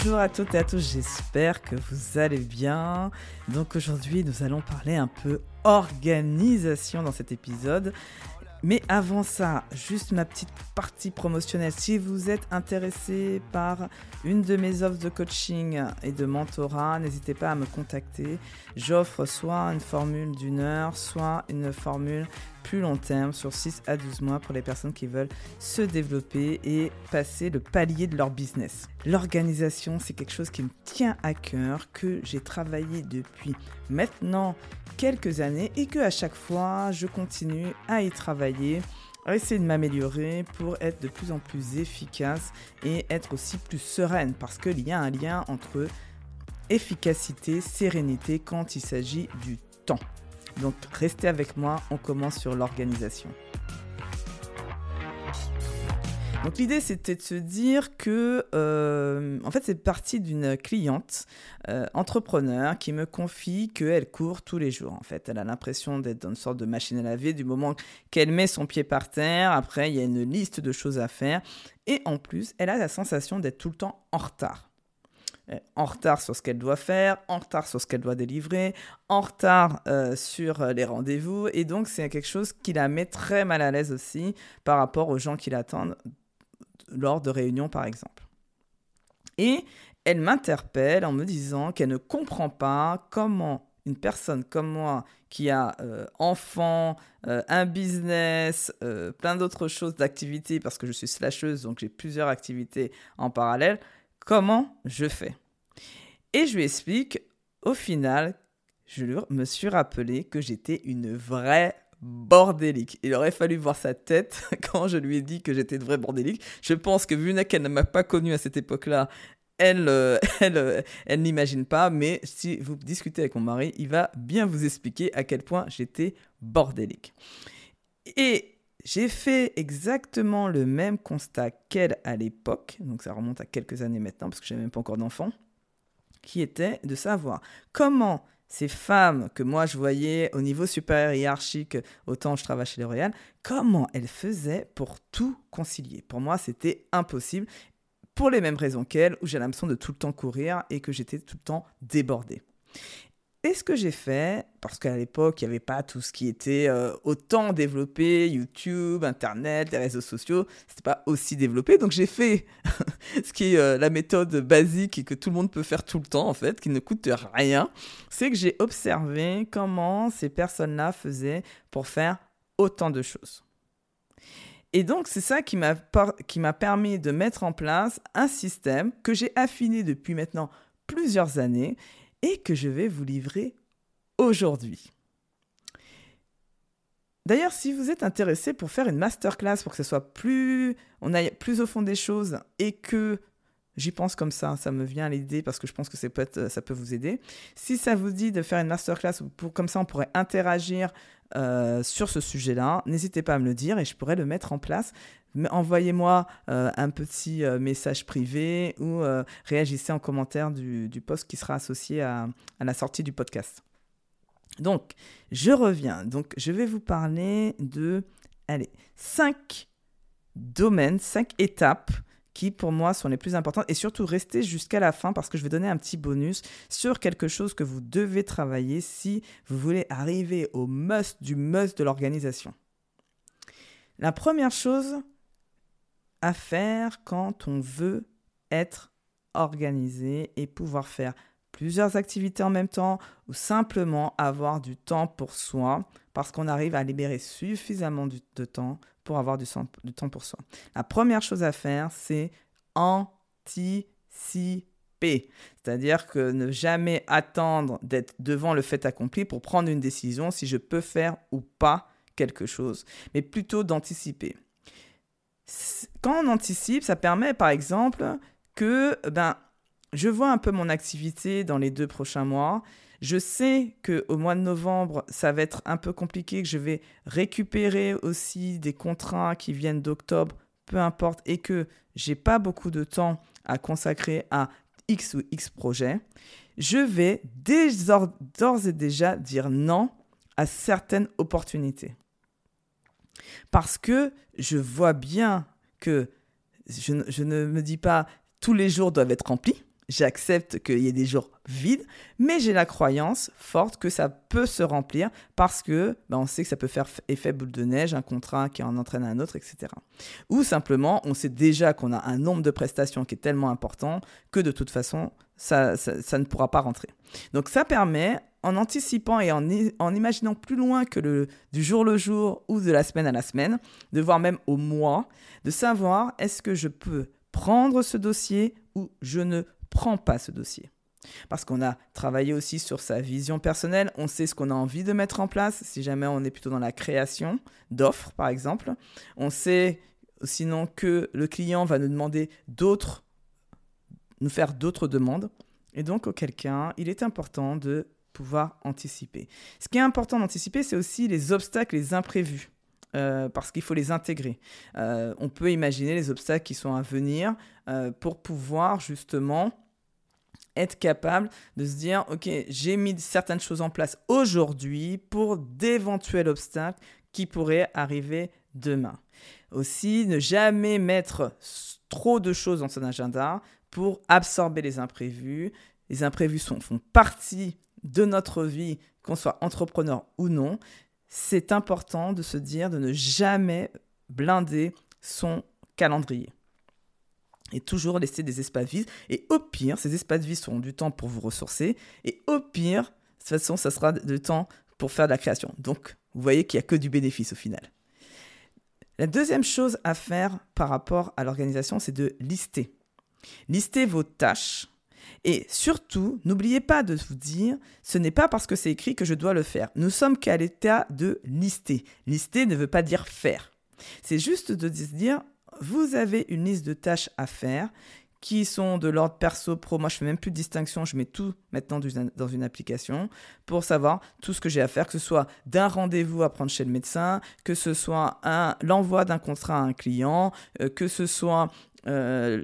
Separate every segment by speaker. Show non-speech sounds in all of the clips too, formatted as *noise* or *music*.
Speaker 1: Bonjour à toutes et à tous, j'espère que vous allez bien. Donc aujourd'hui nous allons parler un peu organisation dans cet épisode. Mais avant ça, juste ma petite partie promotionnelle. Si vous êtes intéressé par une de mes offres de coaching et de mentorat, n'hésitez pas à me contacter. J'offre soit une formule d'une heure, soit une formule plus long terme sur 6 à 12 mois pour les personnes qui veulent se développer et passer le palier de leur business. L'organisation, c'est quelque chose qui me tient à cœur, que j'ai travaillé depuis maintenant quelques années et que à chaque fois je continue à y travailler, essayer de m'améliorer pour être de plus en plus efficace et être aussi plus sereine parce qu'il y a un lien entre efficacité, sérénité quand il s'agit du temps. Donc restez avec moi, on commence sur l'organisation. Donc l'idée c'était de se dire que, euh, en fait c'est parti d'une cliente euh, entrepreneur qui me confie qu'elle court tous les jours. En fait, elle a l'impression d'être dans une sorte de machine à laver du moment qu'elle met son pied par terre. Après, il y a une liste de choses à faire. Et en plus, elle a la sensation d'être tout le temps en retard en retard sur ce qu'elle doit faire, en retard sur ce qu'elle doit délivrer, en retard sur les rendez-vous. Et donc, c'est quelque chose qui la met très mal à l'aise aussi par rapport aux gens qui l'attendent lors de réunions, par exemple. Et elle m'interpelle en me disant qu'elle ne comprend pas comment une personne comme moi qui a euh, enfant, euh, un business, euh, plein d'autres choses d'activités, parce que je suis slasheuse, donc j'ai plusieurs activités en parallèle, comment je fais Et je lui explique, au final, je me suis rappelé que j'étais une vraie bordélique. Il aurait fallu voir sa tête *laughs* quand je lui ai dit que j'étais une vraie bordélique. Je pense que vu qu'elle ne m'a pas connue à cette époque-là, elle, euh, *laughs* elle, euh, elle n'imagine pas, mais si vous discutez avec mon mari, il va bien vous expliquer à quel point j'étais bordélique. Et j'ai fait exactement le même constat qu'elle à l'époque, donc ça remonte à quelques années maintenant, parce que je n'avais même pas encore d'enfant, qui était de savoir comment ces femmes que moi je voyais au niveau supérieur hiérarchique, autant je travaille chez L'Oréal, comment elles faisaient pour tout concilier Pour moi, c'était impossible, pour les mêmes raisons qu'elles, où j'ai l'impression de tout le temps courir et que j'étais tout le temps débordée. Et ce que j'ai fait, parce qu'à l'époque, il n'y avait pas tout ce qui était euh, autant développé, YouTube, Internet, les réseaux sociaux, c'était pas aussi développé. Donc j'ai fait *laughs* ce qui est euh, la méthode basique et que tout le monde peut faire tout le temps, en fait, qui ne coûte rien. C'est que j'ai observé comment ces personnes-là faisaient pour faire autant de choses. Et donc, c'est ça qui m'a permis de mettre en place un système que j'ai affiné depuis maintenant plusieurs années et que je vais vous livrer aujourd'hui. D'ailleurs, si vous êtes intéressé pour faire une masterclass pour que ce soit plus, on aille plus au fond des choses et que j'y pense comme ça, ça me vient à l'idée parce que je pense que ça peut, ça peut vous aider. Si ça vous dit de faire une masterclass, comme ça on pourrait interagir euh, sur ce sujet-là, n'hésitez pas à me le dire et je pourrais le mettre en place envoyez-moi euh, un petit euh, message privé ou euh, réagissez en commentaire du, post qui sera associé à, la sortie du podcast. Donc, je reviens. Donc, je vais vous parler de, allez, cinq domaines, cinq étapes qui pour moi sont les plus importantes et surtout restez jusqu'à la fin parce que je vais donner un petit bonus sur quelque chose que vous devez travailler si vous voulez arriver au must du must de l'organisation. La première chose, à faire quand on veut être organisé et pouvoir faire plusieurs activités en même temps ou simplement avoir du temps pour soi parce qu'on arrive à libérer suffisamment de temps pour avoir du, temps pour soi. La première chose à faire, c'est anticiper. C'est-à-dire que ne jamais attendre d'être devant le fait accompli pour prendre une décision si je peux faire ou pas quelque chose, mais plutôt d'anticiper quand on anticipe, ça permet par exemple que ben, je vois un peu mon activité dans les deux prochains mois. Je sais que au mois de novembre, ça va être un peu compliqué, que je vais récupérer aussi des contrats qui viennent d'octobre, peu importe, et que j'ai pas beaucoup de temps à consacrer à X ou X projet. Je vais d'ores et déjà dire non à certaines opportunités. Parce que je vois bien que je, ne me dis pas tous les jours doivent être remplis. J'accepte qu'il y ait des jours vides, mais j'ai la croyance forte que ça peut se remplir parce que ben, on sait que ça peut faire effet boule de neige, un contrat qui en entraîne un autre, etc. Ou simplement, on sait déjà qu'on a un nombre de prestations qui est tellement important que de toute façon, ça, ça, ne pourra pas rentrer. Donc ça permet, en anticipant et en, en imaginant plus loin que le, du jour le jour ou de la semaine à la semaine, de voir même au mois, de savoir est-ce que je peux prendre ce dossier ou je ne prends pas ce dossier. Parce qu'on a travaillé aussi sur sa vision personnelle, on sait ce qu'on a envie de mettre en place, si jamais on est plutôt dans la création d'offres, par exemple. On sait sinon que le client va nous demander d'autres, nous faire d'autres demandes. Et donc, auquel cas, il est important de pouvoir anticiper. Ce qui est important d'anticiper, c'est aussi les obstacles, les imprévus. Euh, parce qu'il faut les intégrer. Euh, on peut imaginer les obstacles qui sont à venir euh, pour pouvoir justement être capable de se dire, OK, j'ai mis certaines choses en place aujourd'hui pour d'éventuels obstacles qui pourraient arriver demain. Aussi, ne jamais mettre trop de choses dans son agenda pour absorber les imprévus. Les imprévus font partie de notre vie, qu'on soit entrepreneur ou non. C'est important de se dire de ne jamais blinder son calendrier et toujours laisser des espaces vides. Et au pire, ces espaces vides seront du temps pour vous ressourcer. Et au pire, de toute façon, ça sera du temps pour faire de la création. Donc, vous voyez qu'il n'y a que du bénéfice au final. La deuxième chose à faire par rapport à l'organisation, c'est de lister. Lister vos tâches. Et surtout, n'oubliez pas de vous dire, ce n'est pas parce que c'est écrit que je dois le faire. Nous sommes qu'à l'état de lister. Lister ne veut pas dire faire. C'est juste de se dire, vous avez une liste de tâches à faire qui sont de l'ordre perso, pro. Moi, je fais même plus de distinction. Je mets tout maintenant dans une application pour savoir tout ce que j'ai à faire, que ce soit d'un rendez-vous à prendre chez le médecin, que ce soit l'envoi d'un contrat à un client, euh, que ce soit euh,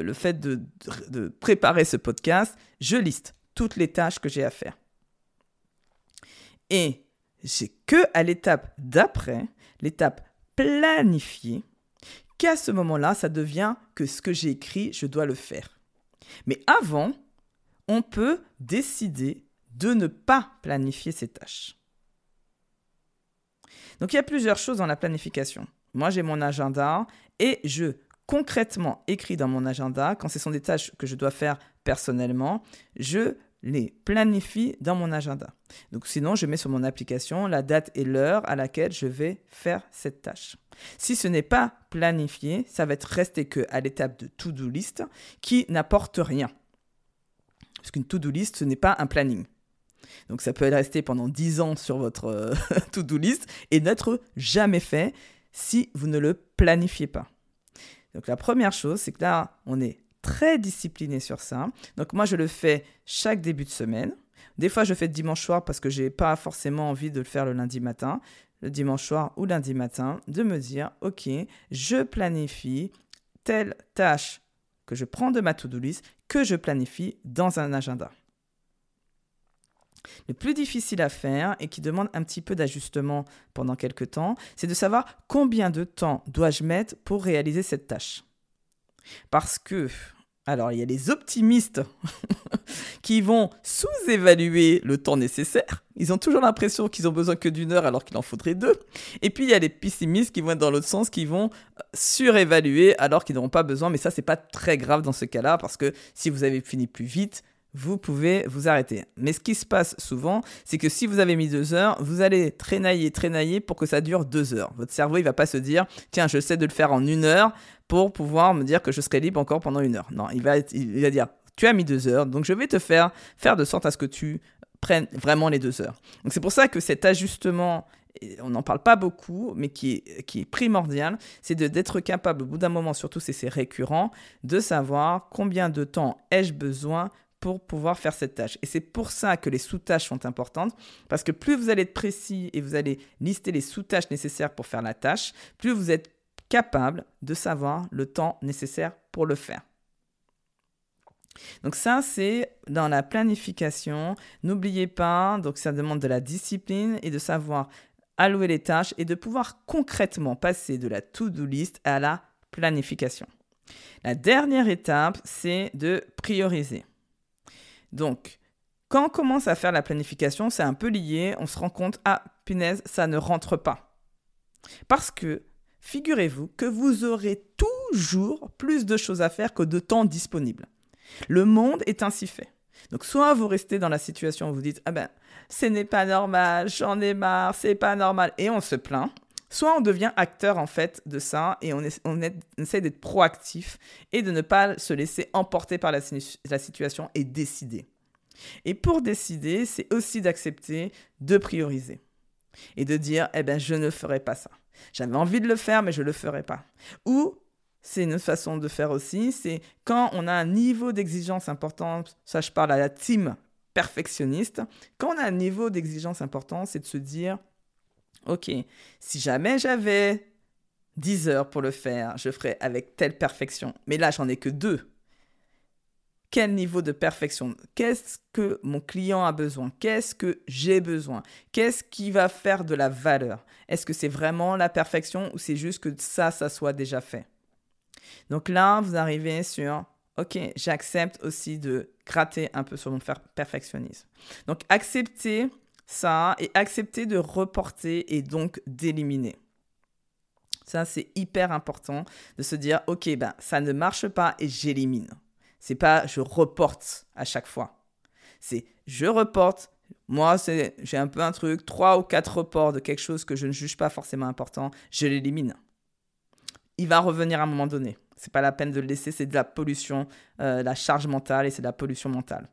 Speaker 1: le, fait de, préparer ce podcast. Je liste toutes les tâches que j'ai à faire. Et c'est que à l'étape d'après, l'étape planifiée, qu'à ce moment-là, ça devient que ce que j'ai écrit, je dois le faire. Mais avant, on peut décider de ne pas planifier ces tâches. Donc il y a plusieurs choses dans la planification. Moi, j'ai mon agenda et je concrètement écris dans mon agenda, quand ce sont des tâches que je dois faire personnellement, je les planifie dans mon agenda. Donc sinon, je mets sur mon application la date et l'heure à laquelle je vais faire cette tâche. Si ce n'est pas planifié, ça va être resté que à l'étape de to-do list qui n'apporte rien. Parce qu'une to-do list, ce n'est pas un planning. Donc ça peut rester pendant 10 ans sur votre euh, *laughs* to-do list et n'être jamais fait si vous ne le planifiez pas. Donc la première chose, c'est que là, on est très discipliné sur ça. Donc moi, je le fais chaque début de semaine. Des fois, je fais le dimanche soir parce que j'ai pas forcément envie de le faire le lundi matin, le dimanche soir ou lundi matin, de me dire, OK, je planifie telle tâche que je prends de ma to-do list, que je planifie dans un agenda. Le plus difficile à faire et qui demande un petit peu d'ajustement pendant quelques temps, c'est de savoir combien de temps dois-je mettre pour réaliser cette tâche. Parce que, alors il y a les optimistes *laughs* qui vont sous-évaluer le temps nécessaire. Ils ont toujours l'impression qu'ils ont besoin que d'une heure alors qu'il en faudrait deux. Et puis il y a les pessimistes qui vont être dans l'autre sens, qui vont surévaluer alors qu'ils n'auront pas besoin. Mais ça, c'est pas très grave dans ce cas-là parce que si vous avez fini plus vite, vous pouvez vous arrêter. Mais ce qui se passe souvent, c'est que si vous avez mis deux heures, vous allez traînailler, traînailler pour que ça dure deux heures. Votre cerveau, il va pas se dire, tiens, je sais de le faire en une heure pour pouvoir me dire que je serai libre encore pendant une heure. Non, il va, il va dire, tu as mis deux heures, donc je vais te faire faire de sorte à ce que tu prennes vraiment les deux heures. Donc c'est pour ça que cet ajustement on n'en parle pas beaucoup, mais qui est, qui est primordial, c'est d'être capable, au bout d'un moment, surtout si c'est récurrent, de savoir combien de temps ai-je besoin pour pouvoir faire cette tâche. Et c'est pour ça que les sous-tâches sont importantes, parce que plus vous allez être précis et vous allez lister les sous-tâches nécessaires pour faire la tâche, plus vous êtes capable de savoir le temps nécessaire pour le faire. Donc ça, c'est dans la planification. N'oubliez pas, donc ça demande de la discipline et de savoir allouer les tâches et de pouvoir concrètement passer de la to-do list à la planification. La dernière étape, c'est de prioriser. Donc, quand on commence à faire la planification, c'est un peu lié, on se rend compte, ah, punaise, ça ne rentre pas. Parce que, figurez-vous que vous aurez toujours plus de choses à faire que de temps disponible. Le monde est ainsi fait. Donc, soit vous restez dans la situation où vous dites, ah ben, ce n'est pas normal, j'en ai marre, c'est pas normal, et on se plaint. Soit on devient acteur en fait de ça et on, essaie d'être proactif et de ne pas se laisser emporter par la, la situation et décider. Et pour décider, c'est aussi d'accepter de prioriser et de dire, eh ben, je ne ferai pas ça. J'avais envie de le faire, mais je ne le ferai pas. Ou c'est une façon de faire aussi, c'est quand on a un niveau d'exigence important, ça je parle à la team perfectionniste, quand on a un niveau d'exigence important, c'est de se dire, ok, si jamais j'avais 10 heures pour le faire, je ferais avec telle perfection, mais là j'en ai que deux. Quel niveau de perfection? Qu'est-ce que mon client a besoin? Qu'est-ce que j'ai besoin? Qu'est-ce qui va faire de la valeur? Est-ce que c'est vraiment la perfection ou c'est juste que ça, ça soit déjà fait? Donc là, vous arrivez sur ok, j'accepte aussi de gratter un peu sur mon perfectionnisme. Donc accepter ça et accepter de reporter et donc d'éliminer. Ça, c'est hyper important de se dire, ok, ben, ça ne marche pas et j'élimine. C'est pas je reporte à chaque fois. C'est je reporte. Moi, j'ai un peu un truc, trois ou quatre reports de quelque chose que je ne juge pas forcément important, je l'élimine. Il va revenir à un moment donné. C'est pas la peine de le laisser, c'est de la pollution, euh, la charge mentale et c'est de la pollution mentale.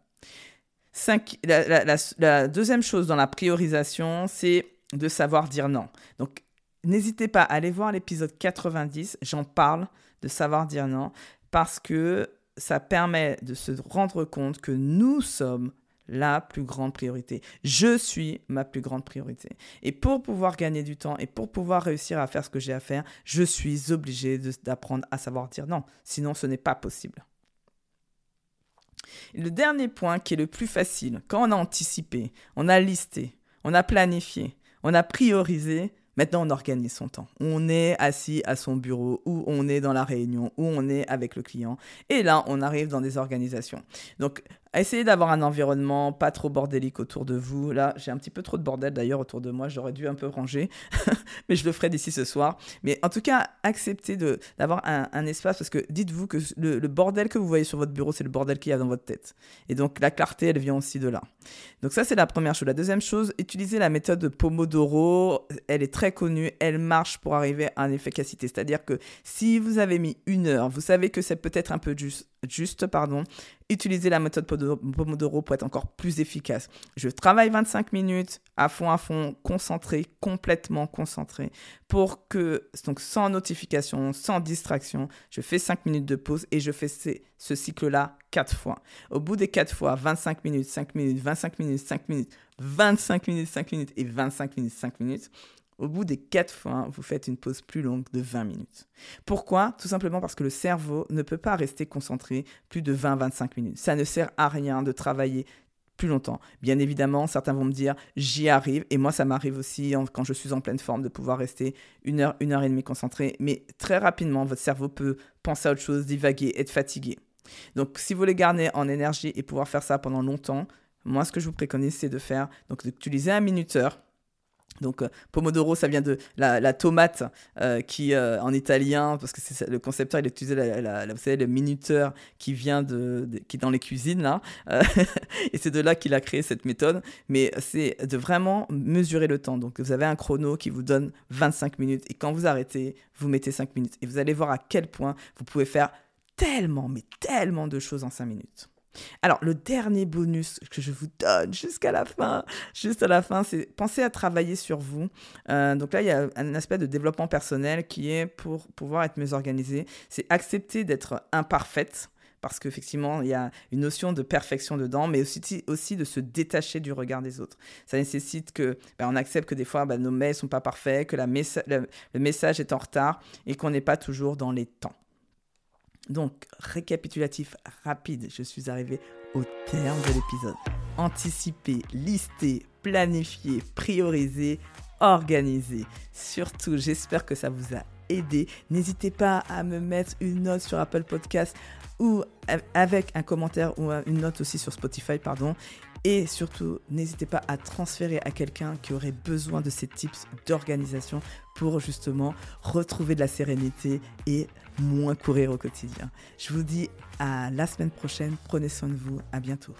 Speaker 1: La, deuxième chose dans la priorisation, c'est de savoir dire non. Donc, n'hésitez pas à aller voir l'épisode 90, j'en parle de savoir dire non, parce que ça permet de se rendre compte que nous sommes la plus grande priorité. Je suis ma plus grande priorité. Et pour pouvoir gagner du temps et pour pouvoir réussir à faire ce que j'ai à faire, je suis obligé d'apprendre à savoir dire non. Sinon, ce n'est pas possible. Le dernier point qui est le plus facile, quand on a anticipé, on a listé, on a planifié, on a priorisé, Maintenant, on organise son temps. On est assis à son bureau ou on est dans la réunion ou on est avec le client. Et là, on arrive dans des organisations. Donc, Essayez d'avoir un environnement pas trop bordélique autour de vous. Là, j'ai un petit peu trop de bordel d'ailleurs autour de moi. J'aurais dû un peu ranger, *laughs* mais je le ferai d'ici ce soir. Mais en tout cas, acceptez d'avoir un, espace parce que dites-vous que le, le, bordel que vous voyez sur votre bureau, c'est le bordel qu'il y a dans votre tête. Et donc, la clarté, elle vient aussi de là. Donc, ça, c'est la première chose. La deuxième chose, utilisez la méthode de Pomodoro. Elle est très connue. Elle marche pour arriver à une efficacité. C'est-à-dire que si vous avez mis une heure, vous savez que c'est peut-être un peu juste, pardon, utiliser la méthode Pomodoro pour être encore plus efficace. Je travaille 25 minutes à fond, à fond, concentré, complètement concentré, pour que, donc sans notification, sans distraction, je fais 5 minutes de pause et je fais ce cycle-là 4 fois. Au bout des 4 fois, 25 minutes, 5 minutes, 25 minutes, 5 minutes, 25 minutes, 5 minutes et 25 minutes, 5 minutes, au bout des quatre fois, vous faites une pause plus longue de 20 minutes. Pourquoi? Tout simplement parce que le cerveau ne peut pas rester concentré plus de 20-25 minutes. Ça ne sert à rien de travailler plus longtemps. Bien évidemment, certains vont me dire j'y arrive et moi ça m'arrive aussi quand je suis en pleine forme de pouvoir rester une heure, une heure et demie concentré. Mais très rapidement, votre cerveau peut penser à autre chose, divaguer, être fatigué. Donc si vous voulez garder en énergie et pouvoir faire ça pendant longtemps, moi ce que je vous préconise c'est de faire donc d'utiliser un minuteur donc euh, pomodoro, ça vient de la, tomate euh, qui euh, en italien, parce que c'est le concepteur, il utilisait la, le minuteur qui vient de, qui est dans les cuisines là, *laughs* et c'est de là qu'il a créé cette méthode. Mais c'est de vraiment mesurer le temps. Donc vous avez un chrono qui vous donne 25 minutes, et quand vous arrêtez, vous mettez 5 minutes, et vous allez voir à quel point vous pouvez faire tellement, mais tellement de choses en 5 minutes. Alors, le dernier bonus que je vous donne jusqu'à la fin, juste à la fin, c'est penser à travailler sur vous. Euh, donc là, il y a un aspect de développement personnel qui est pour pouvoir être mieux organisé. C'est accepter d'être imparfaite parce qu'effectivement, il y a une notion de perfection dedans, mais aussi, aussi de se détacher du regard des autres. Ça nécessite que ben, on accepte que des fois, ben, nos mails sont pas parfaits, que la le message est en retard et qu'on n'est pas toujours dans les temps. Donc, récapitulatif rapide, je suis arrivé au terme de l'épisode. Anticiper, lister, planifier, prioriser, organiser. Surtout, j'espère que ça vous a aidé. N'hésitez pas à me mettre une note sur Apple Podcast ou avec un commentaire ou une note aussi sur Spotify, pardon. Et surtout, n'hésitez pas à transférer à quelqu'un qui aurait besoin de ces tips d'organisation pour justement retrouver de la sérénité et moins courir au quotidien. Je vous dis à la semaine prochaine, prenez soin de vous, à bientôt.